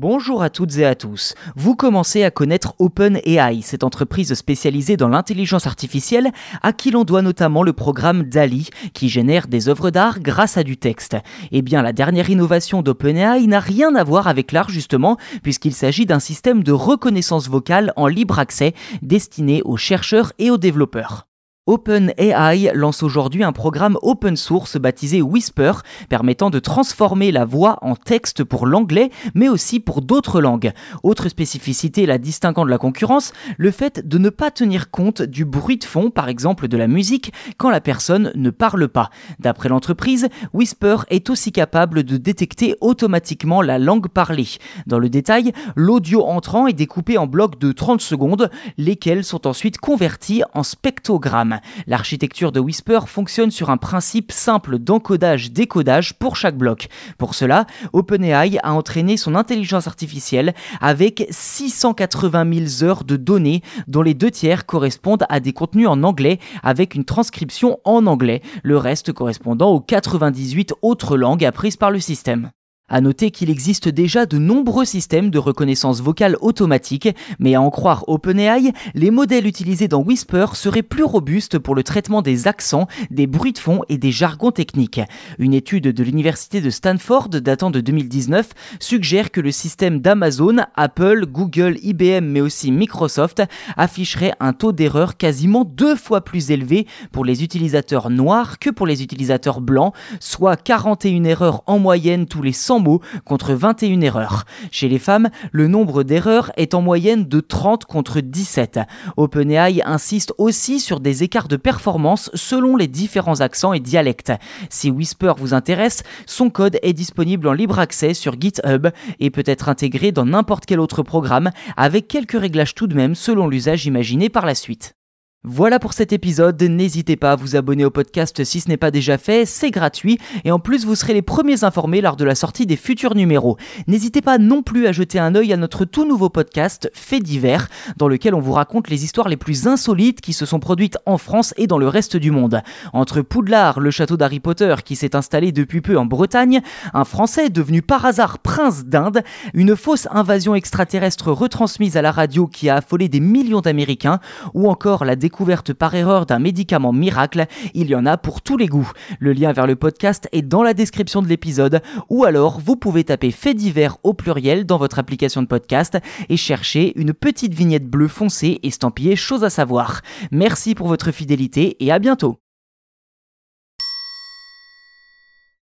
Bonjour à toutes et à tous. Vous commencez à connaître OpenAI, cette entreprise spécialisée dans l'intelligence artificielle à qui l'on doit notamment le programme DALI qui génère des œuvres d'art grâce à du texte. Eh bien, la dernière innovation d'OpenAI n'a rien à voir avec l'art justement puisqu'il s'agit d'un système de reconnaissance vocale en libre accès destiné aux chercheurs et aux développeurs. OpenAI lance aujourd'hui un programme open source baptisé Whisper, permettant de transformer la voix en texte pour l'anglais, mais aussi pour d'autres langues. Autre spécificité la distinguant de la concurrence, le fait de ne pas tenir compte du bruit de fond, par exemple de la musique, quand la personne ne parle pas. D'après l'entreprise, Whisper est aussi capable de détecter automatiquement la langue parlée. Dans le détail, l'audio entrant est découpé en blocs de 30 secondes, lesquels sont ensuite convertis en L'architecture de Whisper fonctionne sur un principe simple d'encodage-décodage pour chaque bloc. Pour cela, OpenAI a entraîné son intelligence artificielle avec 680 000 heures de données dont les deux tiers correspondent à des contenus en anglais avec une transcription en anglais, le reste correspondant aux 98 autres langues apprises par le système. À noter qu'il existe déjà de nombreux systèmes de reconnaissance vocale automatique, mais à en croire OpenAI, les modèles utilisés dans Whisper seraient plus robustes pour le traitement des accents, des bruits de fond et des jargons techniques. Une étude de l'université de Stanford datant de 2019 suggère que le système d'Amazon, Apple, Google, IBM mais aussi Microsoft afficherait un taux d'erreur quasiment deux fois plus élevé pour les utilisateurs noirs que pour les utilisateurs blancs, soit 41 erreurs en moyenne tous les 100 mots contre 21 erreurs. Chez les femmes, le nombre d'erreurs est en moyenne de 30 contre 17. OpenAI insiste aussi sur des écarts de performance selon les différents accents et dialectes. Si Whisper vous intéresse, son code est disponible en libre accès sur GitHub et peut être intégré dans n'importe quel autre programme avec quelques réglages tout de même selon l'usage imaginé par la suite. Voilà pour cet épisode, n'hésitez pas à vous abonner au podcast si ce n'est pas déjà fait, c'est gratuit et en plus vous serez les premiers informés lors de la sortie des futurs numéros. N'hésitez pas non plus à jeter un œil à notre tout nouveau podcast Fait divers dans lequel on vous raconte les histoires les plus insolites qui se sont produites en France et dans le reste du monde. Entre Poudlard, le château d'Harry Potter qui s'est installé depuis peu en Bretagne, un Français devenu par hasard prince d'Inde, une fausse invasion extraterrestre retransmise à la radio qui a affolé des millions d'Américains ou encore la découverte par erreur d'un médicament miracle, il y en a pour tous les goûts. Le lien vers le podcast est dans la description de l'épisode ou alors vous pouvez taper fait divers au pluriel dans votre application de podcast et chercher une petite vignette bleue foncée estampillée chose à savoir. Merci pour votre fidélité et à bientôt.